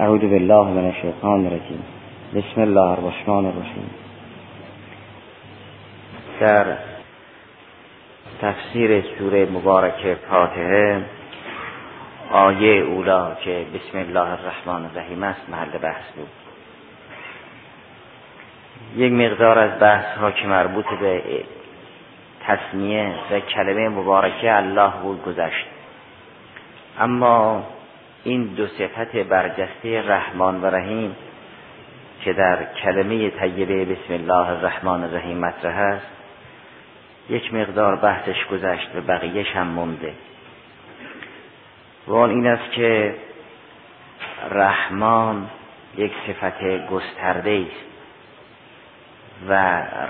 اعوذ بالله من الشیطان الرجیم. بسم الله الرحمن الرحیم. در تفسیر سوره مبارکه فاتحه آیه اولا که بسم الله الرحمن الرحیم است محل بحث بود. یک مقدار از بحث ها که مربوط به تصمیه و کلمه مبارکه الله بود گذشت. اما این دو صفت برجسته رحمان و رحیم که در کلمه طیبه بسم الله الرحمن الرحیم مطرح است یک مقدار بحثش گذشت و بقیهش هم مونده. و آن این است که رحمان یک صفت گسترده است و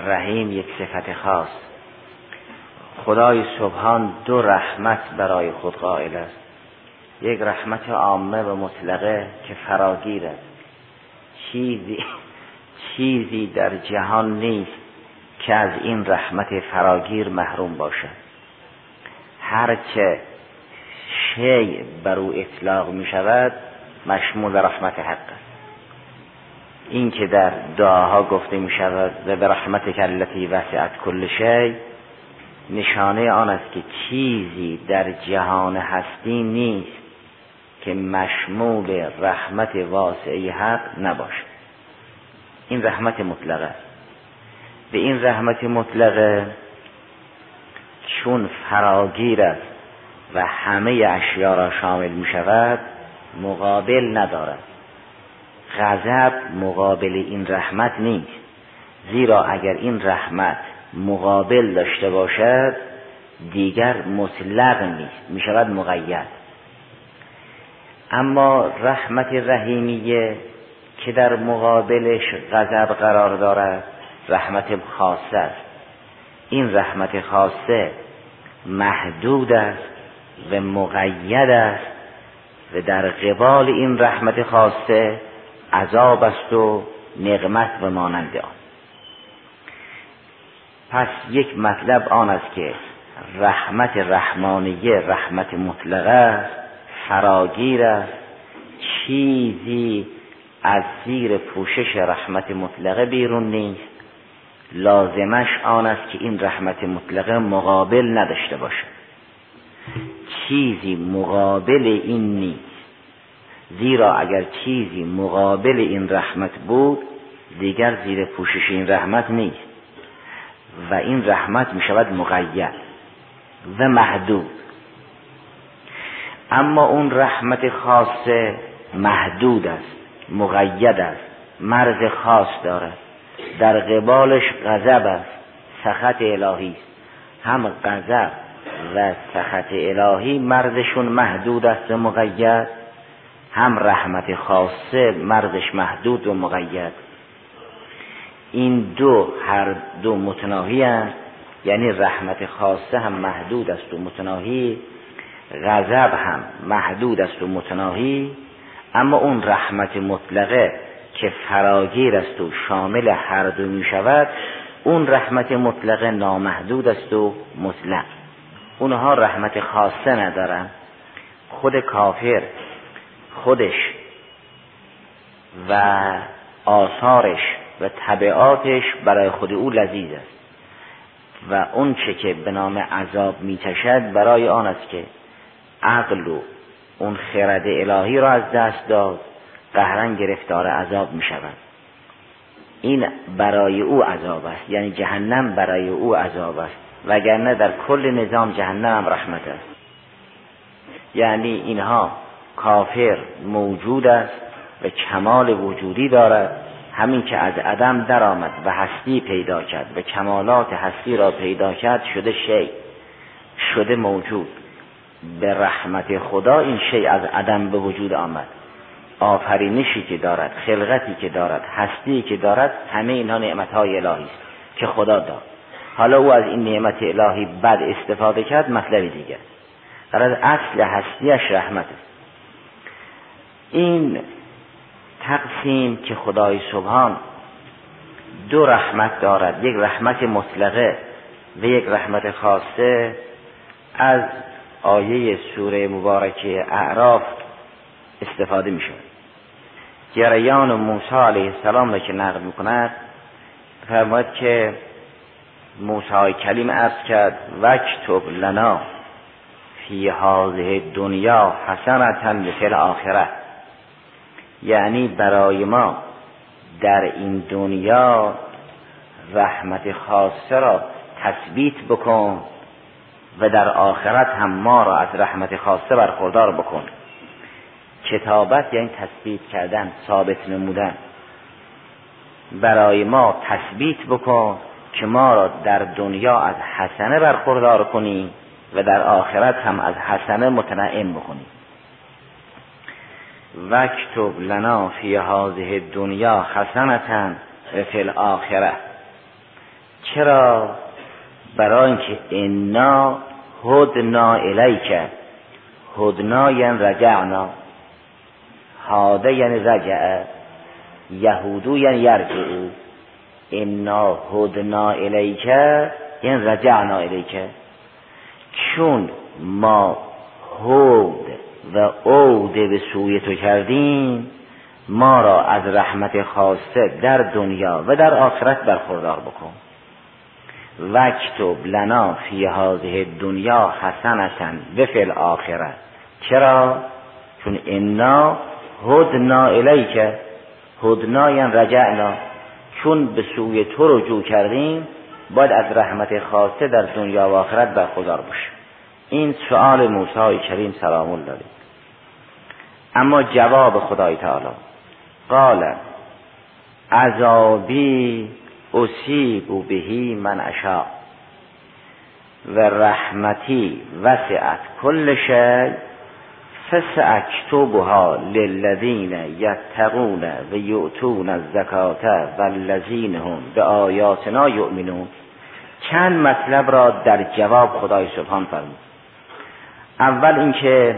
رحیم یک صفت خاص. خدای سبحان دو رحمت برای خود قائل است. یک رحمت عامه و مطلقه که فراگیر است. چیزی چیزی در جهان نیست که از این رحمت فراگیر محروم باشد. هرچه شی بر او اطلاق می شود مشمول رحمت حق است. این که در دعاها گفته می شود و به رحمت کلتی وسعت کل شی نشانه آن است که چیزی در جهان هستی نیست. که مشمول رحمت واسعه حق نباشد این رحمت مطلقه. است به این رحمت مطلقه چون فراگیر است و همه اشیا را شامل می شود مقابل ندارد. غضب مقابل این رحمت نیست. زیرا اگر این رحمت مقابل داشته باشد دیگر مطلق نیست. می شود مقید. اما رحمت رحیمیه که در مقابلش غضب قرار دارد رحمت خاصه است. این رحمت خاصه محدود است و مقید است و در قبال این رحمت خاصه عذاب است و نقمت و مانند آن. پس یک مطلب آن است که رحمت رحمانیه رحمت مطلقه است. فراگیر است چیزی از زیر پوشش رحمت مطلقه بیرون نیست. لازمش آن است که این رحمت مطلقه مقابل نداشته باشد چیزی مقابل این نیست. زیرا اگر چیزی مقابل این رحمت بود دیگر زیر پوشش این رحمت نیست. و این رحمت می شود مقید و محدود. اما اون رحمت خاصه محدود است مقید است مرز خاص دارد. در قبالش غضب است سخط الهی است. هم غضب و سخط الهی مرزشون محدود است و مقید هم رحمت خاصه مرزش محدود و مقید. این دو هر دو متناهی هست یعنی رحمت خاصه هم محدود است و متناهی غضب هم محدود است و متناهی اما اون رحمت مطلقه که فراگیر است و شامل هر دو می شود اون رحمت مطلقه نامحدود است و مطلق. اونها رحمت خاصه ندارن. خود کافر خودش و آثارش و طبعاتش برای خود او لذیذ است. و اون چه که به نام عذاب میتشد برای آن است که عقل و اون خرد الهی را از دست داد قهرن گرفتار عذاب می شود این برای او عذاب است یعنی جهنم برای او عذاب است وگرنه در کل نظام جهنم رحمت است. یعنی اینها کافر موجود است و کمال وجودی دارد. همین که از عدم درآمد و هستی پیدا کرد و کمالات هستی را پیدا کرد شده شی شده موجود. به رحمت خدا این شی از عدم به وجود آمد. آفرینشی که دارد خلقتی که دارد هستی که دارد همه اینها نعمتهای الهی است که خدا داد. حالا او از این نعمت الهی بد استفاده کرد مطلبی دیگر. در از اصل هستیش رحمت است. این تقسیم که خدای سبحان دو رحمت دارد یک رحمت مطلقه و یک رحمت خاصه از آیه سوره مبارکه اعراف استفاده می شود جریان موسی علیه السلام را که نقل می‌کند فرماید که موسی کلیم عرض کرد وکتب لنا فی هذه دنیا حسنتا مثل آخره یعنی برای ما در این دنیا رحمت خاصه را تثبیت بکن و در آخرت هم ما را از رحمت خاصه برخوردار بکن. کتابت یعنی تثبیت کردن ثابت نمودن. برای ما تثبیت بکن که ما را در دنیا از حسنه برخوردار کنی و در آخرت هم از حسنه متنعم بکنی. وکتب لنا فی هذه دنیا حسنتا و فی الاخره چرا؟ برای اینکه انا هدنا الیک. هدنا یعنی رجعنا. هاده یعنی رجع. یهودو یعنی یرجعو. انا هدنا الیک یعنی رجعنا الیک. چون ما هود و عود به سوی تو کردیم ما را از رحمت خاصه در دنیا و در آخرت برخوردار بکن. وکتب لنا فی هذه دنیا حسنتا و فی الاخره چرا؟ چون انا هدنا الیک هدنا یعنی رجعنا. چون به سوی تو رجوع کردیم باید از رحمت خاصه در دنیا و آخرت برخوردار باشیم. این سؤال موسی کریم سلام الله اما جواب خدای تعالی. قال عذابی اصیب بهی من اشا و رحمتی وسعت کل شی فساکتبها للذین یتقون و یؤتون الزکات والذین هم به آیاتنا یؤمنون چند مطلب را در جواب خدای سبحان فرمود. اول اینکه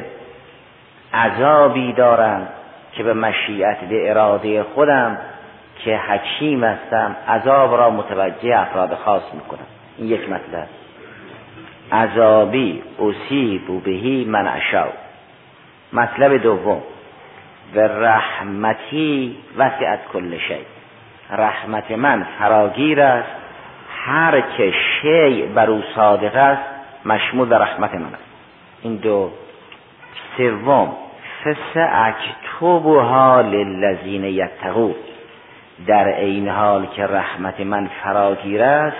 عذابی دارم که به مشیت به اراده خودم که حکیم هستم عذاب را متوجه افراد خاص می‌کنم. این یک مطلب. عذابی اصیب بهی من اشاو مطلب دوم. و رحمتی وسعت کل شی. رحمت من فراگیر است. هر که شی بر او صادق است مشمول به رحمت من است. این دو. سوم. فس اکتبها للذین یتقون. در این حال که رحمت من فراگیر است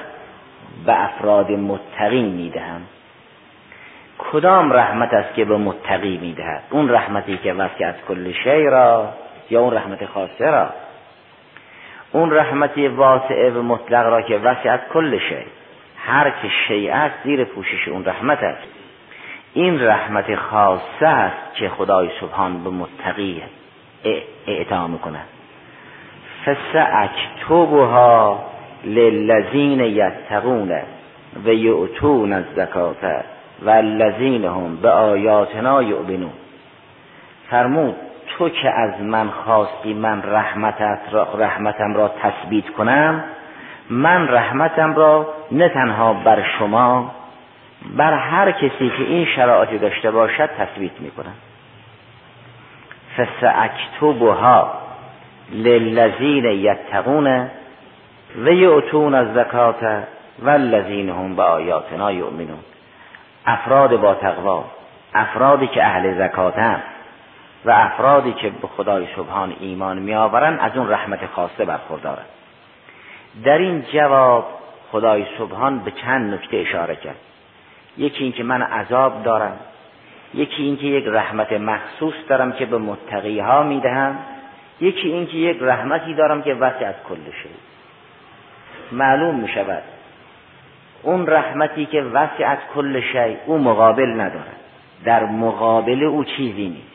به افراد متقی می‌دهم. کدام رحمت است که به متقی می‌دهد؟ اون رحمتی که وسیعت کل شی را یا اون رحمت خاصه را؟ اون رحمتی واسعه و مطلق را که وسیعت کل شی. هر که شیء است زیر پوشش اون رحمت است. این رحمت خاصه است که خدای سبحان به متقی اعطا می‌کند. فساکتبها للذین یتقون و یؤتون الزکات و الذین هم به آیاتنا یؤمنون. فرمود تو که از من خواستی من رحمتت را رحمتم را تثبیت کنم من رحمتم را نه تنها بر شما بر هر کسی که این شرایطی داشته باشد تثبیت می‌کنم. فساکتبها للذین یتقون و یؤتون الزکات والذین هم به آیاتنا یؤمنون. افراد با تقوا افرادی که اهل زکاتن و افرادی که به خدای سبحان ایمان میآورند از اون رحمت خاصه برخوردارند. در این جواب خدای سبحان به چند نکته اشاره کرد. یکی اینکه من عذاب دارم یکی اینکه یک رحمت مخصوص دارم که به متقی ها می‌دهم یکی اینکه یک رحمتی دارم که وسع از کل شد معلوم می شود اون رحمتی که وسع از کل شی او مقابل ندارد. در مقابل او چیزی نیست.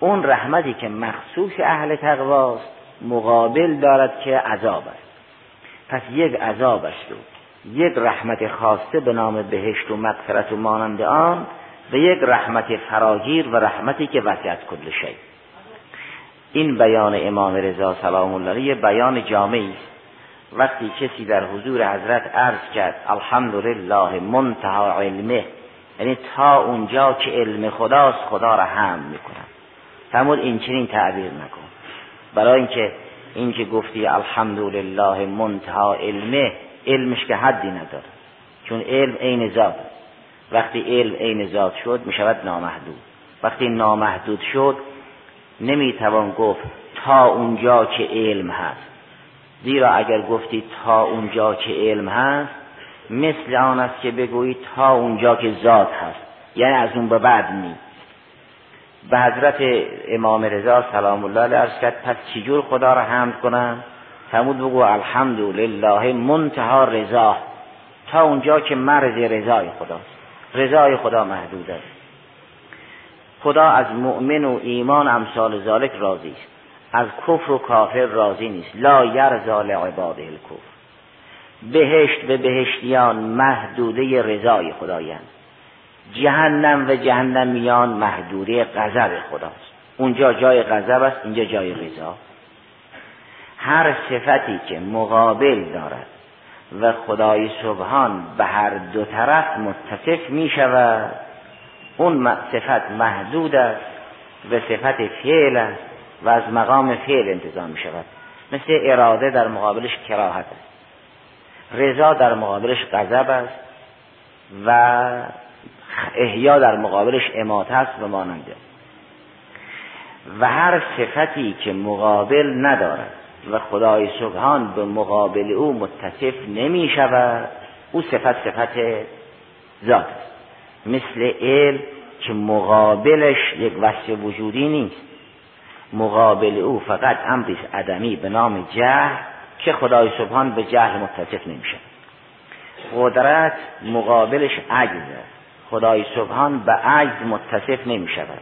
اون رحمتی که مخصوص اهل تقواست مقابل دارد که عذاب است. پس یک عذاب است و یک رحمت خاصه به نام بهشت و مغفرت و مانند آن و یک رحمت فراگیر و رحمتی که وسعت کل شی. این بیان امام رضا سلام الله علیه بیان جامعی است. وقتی کسی در حضور حضرت عرض کرد الحمدلله منتها علمه. یعنی تا اونجا که علم خداست خدا را هم می‌کنم. فرمود این چنین تعبیر نکن. برای اینکه اینکه گفتی الحمدلله منتها علمه علمش که حدی نداره. چون علم عین ذات وقتی علم عین ذات شد می شود نامحدود. وقتی نامحدود شد نمی‌توان گفت تا اونجا که علم هست. زیرا اگر گفتی تا اونجا که علم هست مثل آن است که بگویی تا اونجا که ذات هست. یعنی از اون به بعد نیست. به حضرت امام رضا سلام الله علیه ارز کرد پس چجور خدا را حمد کنم؟ فرمود بگو الحمدلله منتها رضا. تا اونجا که مرز رضای خداست رضای خدا محدود است. خدا از مؤمن و ایمان امثال ذالک راضی است. از کفر و کافر راضی نیست. لا یرزا لعباده الکفر. بهشت به بهشتیان محدوده رضای خدایند جهنم و جهنمیان محدوده غضب خداست. اونجا جای غضب است اینجا جای رضا. هر صفتی که مقابل دارد و خدای سبحان به هر دو طرف متصف می شود اون صفت محدود است و صفت فعل است و از مقام فعل انتظام می شود. مثل اراده در مقابلش کراهت است. رضا در مقابلش غضب است و احیا در مقابلش اماته است و ماننده و هر صفتی که مقابل ندارد و خدای سبحان به مقابل او متصف نمی شود او صفت صفت ذات است. مثل علم که مقابلش یک وصف وجودی نیست. مقابل او فقط امری عدمی به نام جهل که خدای سبحان به جهل متصف نمیشه. قدرت مقابلش عجز خدای سبحان به عجز متصف نمی شود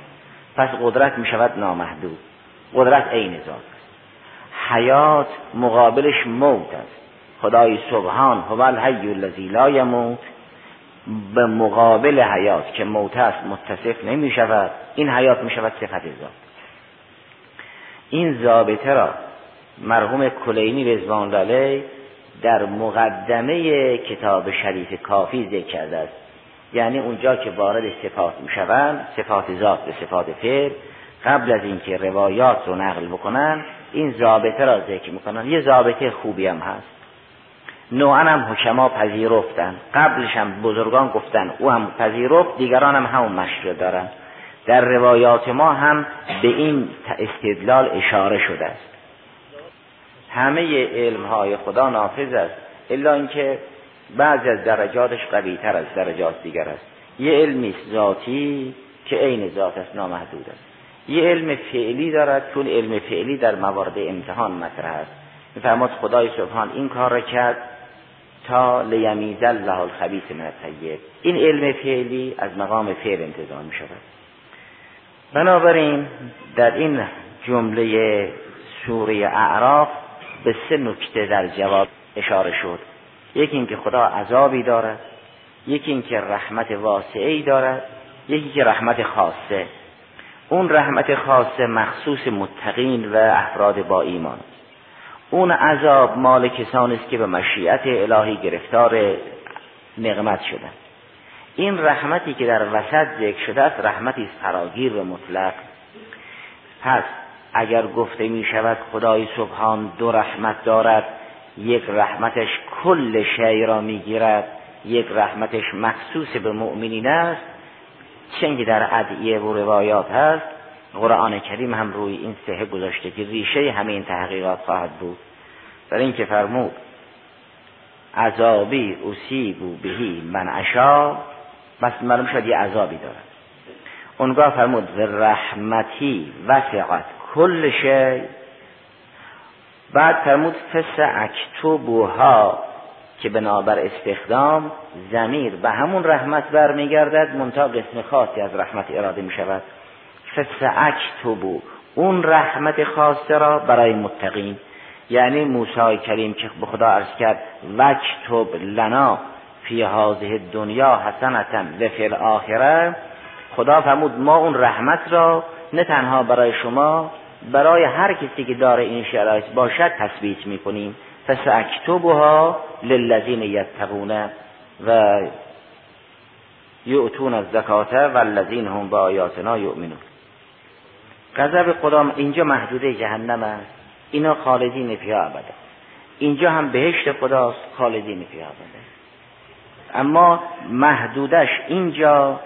پس قدرت می شود نامحدود. قدرت عین ذات. حیات مقابلش موت است. خدای سبحان هو الحی الذی لا یموت. به مقابل حیات که موت است متصف نمی شود. این حیات می شود صفت ذات این ضابطه را مرحوم کلینی رضوان علیه در مقدمه کتاب شریف کافی ذکر کرده است. یعنی اونجا که وارد صفات می‌شوند صفات ذات به صفات فعل. قبل از اینکه روایات رو نقل بکنن این ضابطه را ذکر می‌کنن. یه ضابطه خوبی هم هست. نوعا هم حکما پذیرفتن. قبلش هم بزرگان گفتن او هم پذیرفت دیگران هم همون مشروع دارن. در روایات ما هم به این استدلال اشاره شده است. همه علم های خدا نافذ است الا اینکه بعضی از درجاتش قوی تر از درجات دیگر است. یه علمی ذاتی که عین ذات است نامحدود است. یه علم فعلی دارد چون علم فعلی در موارد امتحان مطرح است. میفرماد خدای سبحان این کار را کرد تا لیمیز الله الخبیث من الطیب. این علم فعلی از مقام فعل انتظام می شود. بنابراین در این جمله سوره اعراف به سه نکته در جواب اشاره شد. یکی اینکه خدا عذابی دارد یکی اینکه رحمت واسعی دارد یکی که رحمت خاصه. اون رحمت خاصه مخصوص متقین و افراد با ایمان. اون عذاب مال کسانی است که به مشیت الهی گرفتار نقمت شدن. این رحمتی که در وسط ذکر شده است رحمتی است فراگیر و مطلق. پس اگر گفته می شود خدای سبحان دو رحمت دارد یک رحمتش کل شی را می‌گیرد یک رحمتش مخصوص به مؤمنین است چنگی در ادعیه و روایات هست قرآن کریم هم روی این سهه گذاشته که ریشه همه این تحقیقات خواهد بود. در این که فرمود عذابی اصیبو بهی من اشا بس معلوم شد یه عذابی دارد. اونگاه فرمود رحمتی وسعت کل شی بعد فرمود فس اکتوبوها که بنابر استخدام زمیر به همون رحمت برمیگردد منتها قسم خاصی از رحمت اراده می شود فس اکتوبو اون رحمت خاصه را برای متقین. یعنی موسی کریم که به خدا عرض کرد وکتب لنا فی هذه دنیا حسنتا و فی الاخره. خدا فرمود ما اون رحمت را نه تنها برای شما برای هر کسی که داره این شرایط باشد تثبیت می‌کنیم. فساکتبها للذین یتقون و یؤتون الزکات والذین هم با آیاتنا یؤمنون. غضب خدا اینجا محدوده جهنم است. اینا خالدین فیها ابدا. اینجا هم بهشت خداست خالدین فیها ابدا. اما محدودش اینجا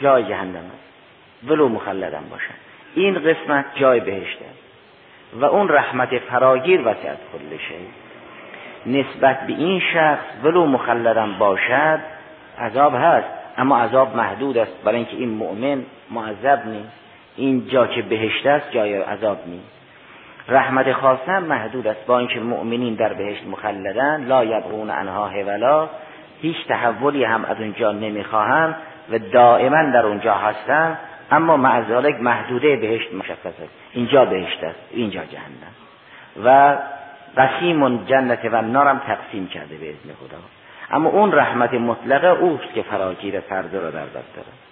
جای جهنم است. ولو مخلدن باشن. این قسمت جای بهشت است. و اون رحمت فراگیر وسعت کل نسبت به این شخص ولو مخلدن باشد عذاب هست. اما عذاب محدود است. برای اینکه این مؤمن معذب نیست. این جا که بهشت است جای عذاب نیست. رحمت خاصه محدود است. با اینکه مؤمنین در بهشت مخلدن لا یبغون انها هولا هیچ تحولی هم از اونجا نمی‌خواهند و دائما در اونجا هستند اما معذالک محدوده بهشت مشخص است. اینجا بهشت است اینجا جهنم. و قسیم جنت و نارم تقسیم کرده به اذن خدا. اما اون رحمت مطلقه اوست که فراگیر فرده را در دست داره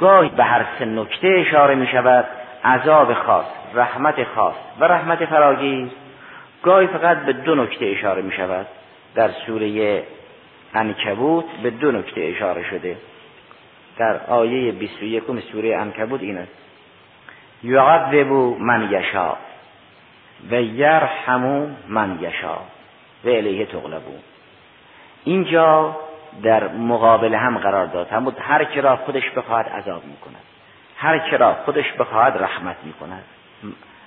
گاهی به هر سه نکته اشاره می شود. عذاب خاص رحمت خاص و رحمت فراگیر. گاهی فقط به دو نکته اشاره می شود. در سوره انکبوت به دو نکته اشاره شده. در آیه 21 سوره انکبوت این است. یعذب من یشا و یرحم من یشا و الیه تغلبون. اینجا در مقابل هم قرار داد. هم هر که را خودش بخواهد عذاب می‌کند. هر که را خودش بخواهد رحمت می‌کند.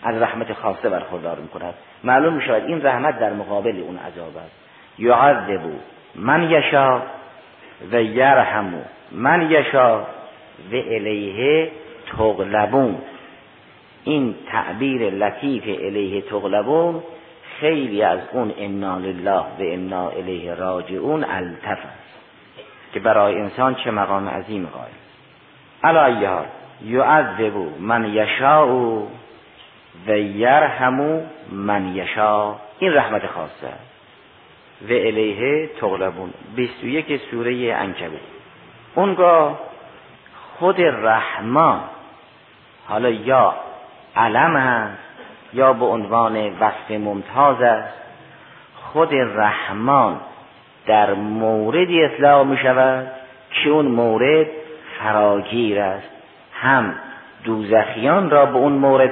از رحمت خاصه برخوردار می‌کند. معلوم می‌شود این رحمت در مقابل اون عذاب است. یعذب من یشا و یرحم من یشا و الیه تغلبون. این تعبیر لطیف الیه تغلبون خیلی از اون انا لله و انا الیه راجعون التف که برای انسان چه مقام عظیم قائل. علا حال یعذب من یشاء و یرحم من یشا این رحمت خاصه. و الیه تغلبون. 21 سوره انکبوت اونگاه خود رحمان حالا یا علم هست یا به عنوان وصف ممتاز است خود رحمان در موردی اطلاع می شود که اون مورد فراگیر است. هم دوزخیان را به اون مورد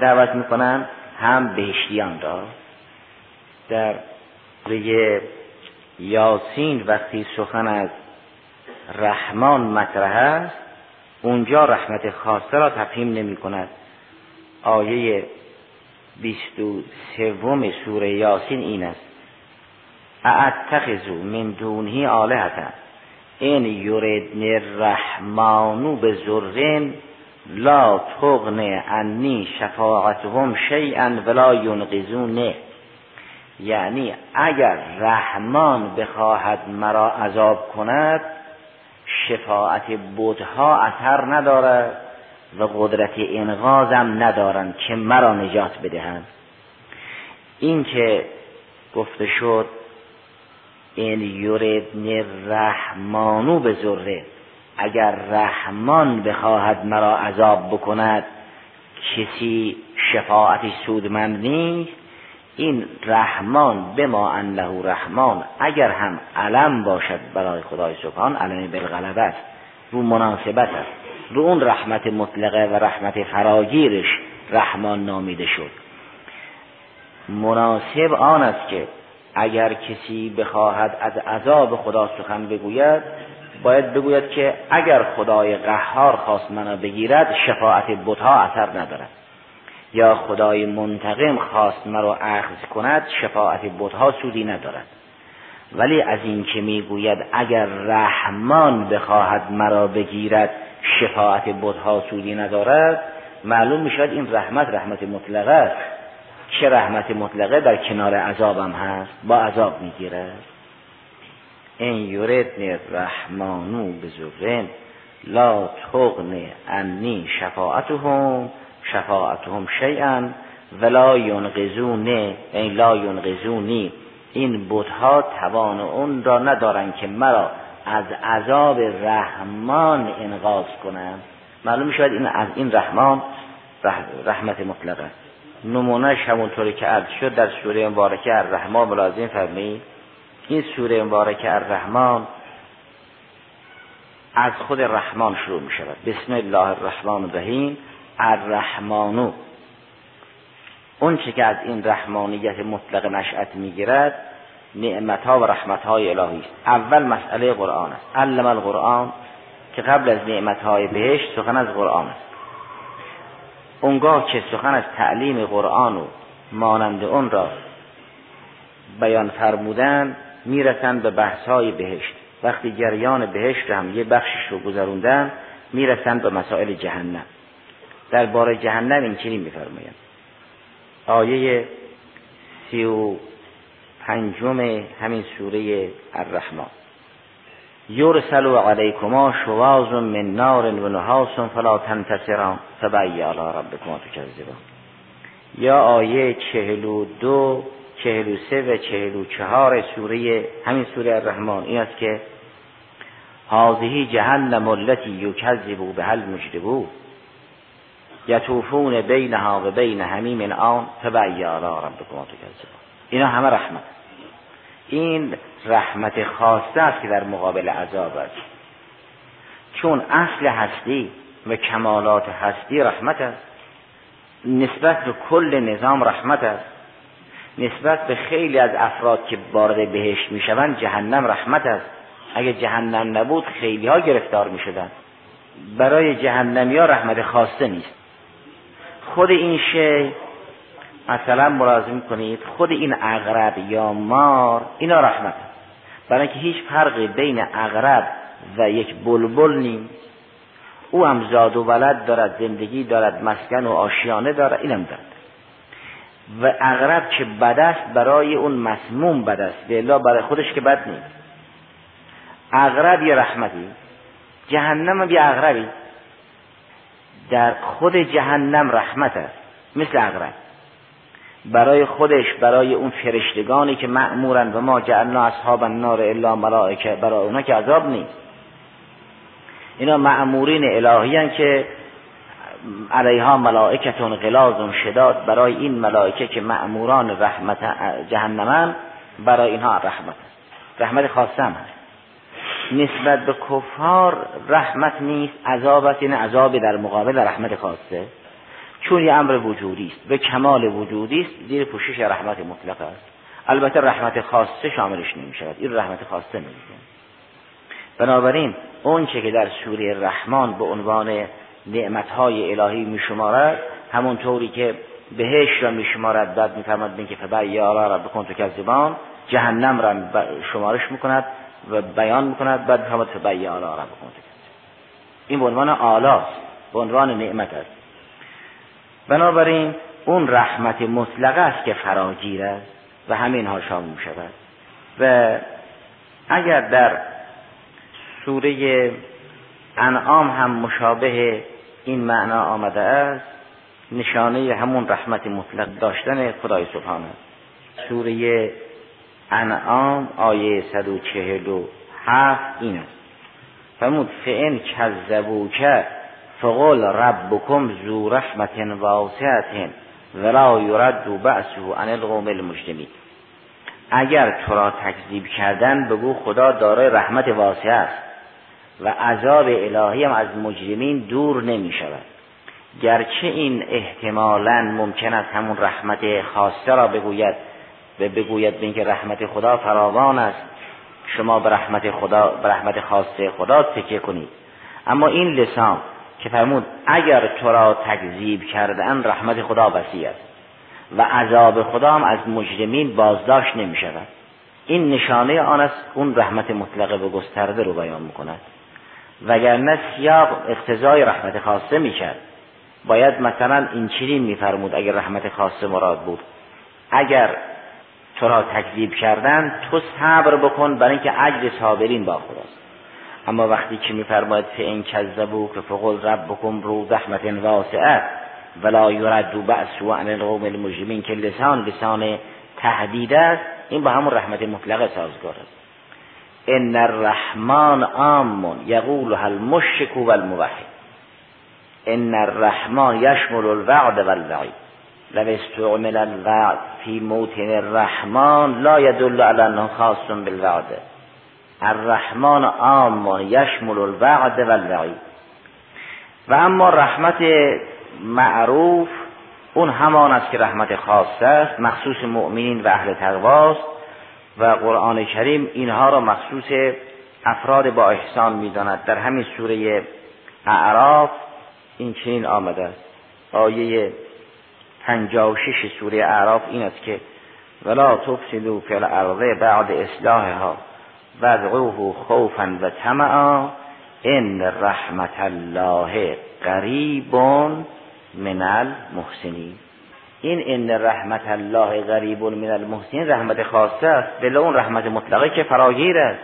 دعوت می‌کنن هم بهشتیان را. در سوره یاسین وقتی سخن از رحمان مطرح است اونجا رحمت خاصه را تفهیم نمی کند. آیه بیست و سوم سوره یاسین این است. اعتخذو من دونهی آلهتا این یردن الرحمانو به زرین لا تغن انی شفاعتهم شیئا ولا ینقذونه یعنی اگر رحمان بخواهد مرا عذاب کند شفاعت بودها اثر ندارد و قدرت انغازم ندارند که مرا نجات بدهند. این که گفته شد این یردن رحمانو به ذره اگر رحمان بخواهد مرا عذاب بکند کسی شفاعتی سودمند نیست. این رحمان به ما انه رحمان. اگر هم علم باشد برای خدای سبحان علم بالغلبه است رو مناسبت است. رو اون رحمت مطلقه و رحمت فراگیرش رحمان نامیده شد. مناسب آن است که اگر کسی بخواهد از عذاب خدا سخن بگوید باید بگوید که اگر خدای قهار خواست منو بگیرد شفاعت بتها اثر ندارد. یا خدای منتقم خواست مرا اخذ کند شفاعت بتها سودی ندارد. ولی از این که می‌گوید اگر رحمان بخواهد مرا بگیرد شفاعت بتها سودی ندارد معلوم می‌شود این رحمت رحمت مطلقه است. چه رحمت مطلقه در کنار عذابم هست؟ با عذاب می‌گیرد این یوردن رحمانو به زرن لا تغن انی شفاعتهم شفاعتهم شیئا ولا ینقذونه این لا ینقذونی این بتها توان اون را ندارن که مرا از عذاب رحمان انقاذ کنم معلوم شد این از این رحمان رحمت مطلق است. نمونهش همونطوری که عرض شد در سوره مبارکه الرحمن ملازم فرمایید. این سوره مبارکه الرحمن از خود رحمان شروع می شود بسم الله الرحمن الرحیم. الرحمانو اون چه که از این رحمانیت مطلق نشأت می‌گیرد نعمت ها و رحمت های الهی است. اول مسئله قرآن است. علم القرآن که قبل از نعمت های بهشت سخن از قرآن است. اونگاه که سخن از تعلیم قرآن و مانند اون را بیان فرمودن می‌رسند به بحث های بهشت. وقتی جریان بهشت هم یه بخشش رو گذروندن می‌رسند به مسائل جهنم. بار جهنم این چنین میفرمایند؟ آیه سی و پنجم همین سوره الرحمن. یرسل علیکما شواظ من نار و نحاس فلا تنتصران فبعی علی ربکما تکذبان یا آیه چهل و دو چهل و سه و چهل و چهار سوره همین سوره الرحمن این است که هذه جهنم التي یکذبو به هل مجربو یطوفون بینها و بین همیم آن تبعی علی ربکما تکذبان اینا همه رحمت. این رحمت خاصه است که در مقابل عذاب است. چون اصل هستی و کمالات هستی رحمت است. نسبت به کل نظام رحمت است. نسبت به خیلی از افراد که وارد بهشت می‌شوند جهنم رحمت است. اگه جهنم نبود خیلی ها گرفتار می شدن. برای جهنمی ها رحمت خاصه نیست. خود این شی مثلا ملازم کنید خود این اغرب یا مار اینا رحمت برای اینکه هیچ فرقی بین اغرب و یک بلبل نیست. او هم زاد و ولد دارد زندگی دارد مسکن و آشیانه دارد اینم دارد. و اغرب که بد است برای اون مسموم بد است. به برای خودش که بد نیست. اغرب یه رحمتی. جهنم یه اغربی. در خود جهنم رحمت است. مثل اغرب. برای خودش برای اون فرشتگانی که معمورن و ما جعلنا اصحاب النار الا ملائکه برای اونا که عذاب نیست. اینا معمورین الهی که علیها ملائکتون غلاظ شداد برای این ملائکه که معموران رحمت جهنمن برای اینها رحمت رحمت خاصه هم هست. نسبت به کفار رحمت نیست عذاب است یعنی عذاب در مقابل رحمت خاصه. چون یه امر وجودی است به کمال وجودی است زیر پوشش رحمت مطلق است. البته رحمت خاصه شاملش نمی شود این رحمت خاصه نمیشه بنابراین اون چه که در سوره رحمان به عنوان نعمتهای الهی می شمارد همون طوری که بهش را می شمارد بعد می فرمد که فبعی آلا را بکن تو کذبان جهنم را شمارش می‌کند و بیان می‌کند بعد فرمد فبعی آلا را بکن تو این به عنوان آلاست به عنوان نعمت است. بنابراین اون رحمت مطلقه است که فراگیر است و همینها شامل شود. و اگر در سوره انعام هم مشابه این معنا آمده است نشانه همون رحمت مطلق داشتن خدای سبحانه سوره انعام آیه 147 این است. فرمود فئن کذبوک فقل ربکم ذو رحمت واسعت ولا یرد بعثه عن القوم المجرمین اگر تو را تکذیب کردن بگو خدا دارای رحمت واسع است و عذاب الهی هم از مجرمین دور نمی شود. گرچه این احتمالا ممکن است همون رحمت خاصه را بگوید و بگوید به اینکه رحمت خدا فراوان است شما به رحمت خدا به رحمت خاصه خدا تکیه کنید. اما این لسان که فرمود اگر تو را تکذیب کردن رحمت خدا وسیع است و عذاب خدا هم از مجرمین بازداشت نمی شود. این نشانه آن است اون رحمت مطلقه و گسترده رو بیان می‌کند. وگرنه سیاق اقتضای رحمت خاصه می‌کرد باید مثلا این چنین میفرمود اگر رحمت خاصه مراد بود. اگر تو را تکذیب کردن تو صبر بکن برای اینکه اجر صابرین با خداست. اما وقتی که میفرماید که این کذبو که فقل ربکم رو زحمت واسعه ولا یرد بأس و عن القوم المجرمین که لسان لسان تهدید است این با همون رحمت مطلقه سازگار است. ان الرحمن عام یقولها المشرک و الموحد ان الرحمن یشمل الوعد والوعید لو استعمل الوعد فی موتن الرحمن لا يدل على انه خاص بالوعد. الرحمن عام یشمل الوعد والوعید و اما رحمت معروف اون همان است که رحمت خاصه است مخصوص مؤمنین و اهل تقواست و قرآن کریم اینها را مخصوص افراد با احسان می‌داند. در همین سوره اعراف این چنین آمده است. آیه 56 سوره اعراف این است که ولا تفسدوا فی الارض بعد اصلاحها. وادعوه خوفا و طمعا ان رحمت الله قریب من المحسنین این ان رحمت الله غریب من المحسنین رحمت خاصه است. بلا اون رحمت مطلقه که فراگیر است.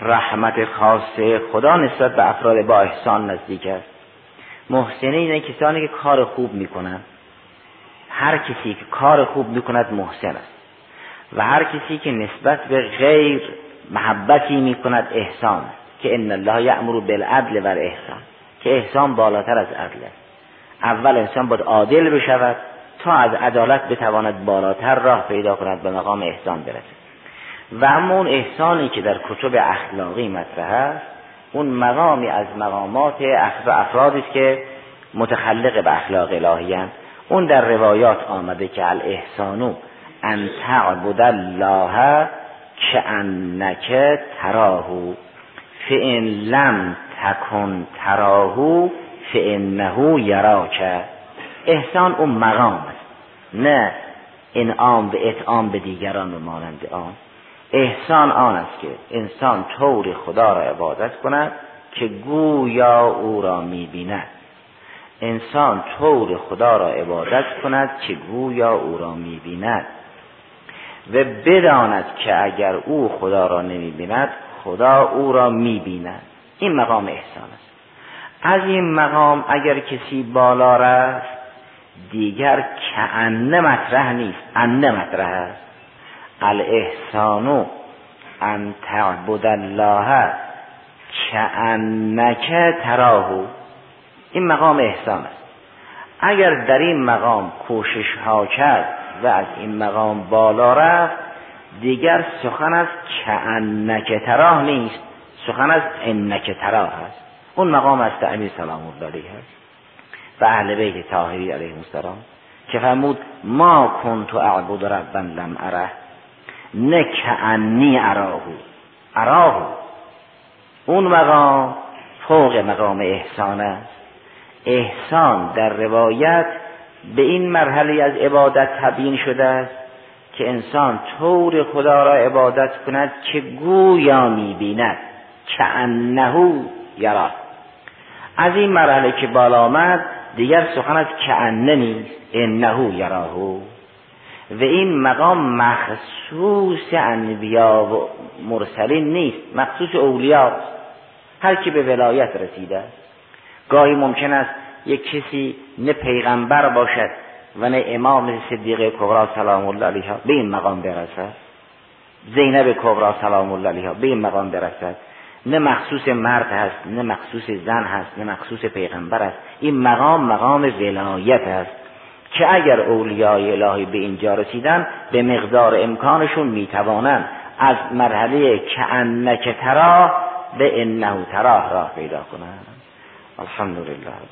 رحمت خاصه خدا نسبت به افراد با احسان نزدیک است. محسنین کسانی که کار خوب می‌کنند هر کسی که کار خوب می‌کند محسن است. و هر کسی که نسبت به غیر محبتی می‌کند احسان که ان الله یأمر بالعدل و احسان که احسان بالاتر از عدل است. اول انسان باید عادل بشود تا از عدالت بتواند بالاتر راه پیدا کند به مقام احسان برسد. و اما احسانی که در کتب اخلاقی مطرح است اون مقامی از مقامات افرادی است که متخلق به اخلاق الهی اون در روایات آمده که الاحسانو ان تعبد الله که انک تراهو فان لم تکن تراهو فانه یراک. احسان اون مقام است. نه انعام به اطعام به دیگران و مانند آن. احسان آن است که انسان طور خدا را عبادت کند که گویا او را می‌بیند. انسان طور خدا را عبادت کند که گویا او را می‌بیند. و بداند که اگر او خدا را نمی‌بیند خدا او را می‌بیند. این مقام احسان است. از این مقام اگر کسی بالا رفت دیگر که مطرح نیست. انه مطرح است. الاحسانو ان تعبد الله کأنک تراهو این مقام احسان است. اگر در این مقام کوشش ها کرد و از این مقام بالا رفت. دیگر سخن از کأنک تراه نیست. سخن از انک تراه است. اون مقام است امیر سلام الله علیه است و اهل بیت طاهری علیه السلام که فرمود ما کنت اعبد ربا لم اره نه اراهو. اراهو. اون مقام فوق مقام احسان است. احسان در روایت به این مرحله از عبادت تبیین شده است که انسان طور خدا را عبادت کند که گویا می‌بیند. که انهو یرا. از این مرحله که بالا آمد دیگر سخن از که انه نیست. انهو یراهو. و این مقام مخصوص انبیا و مرسلین نیست. مخصوص اولیاست هر کی به ولایت رسیده گاهی ممکن است یک کسی نه پیغمبر باشد و نه امام صدیقه کبرا سلام الله علیها. به این مقام برسد؟ زینب کبرا سلام الله علیها. به این مقام برسد؟ نه مخصوص مرد هست نه مخصوص زن هست نه مخصوص پیغمبر است این مقام مقام ولایت است که اگر اولیای الهی به اینجا رسیدن به مقدار امکانشون می‌توانند. از مرحله که انک ترا به انه تراه راه پیدا کنند. الحمدلله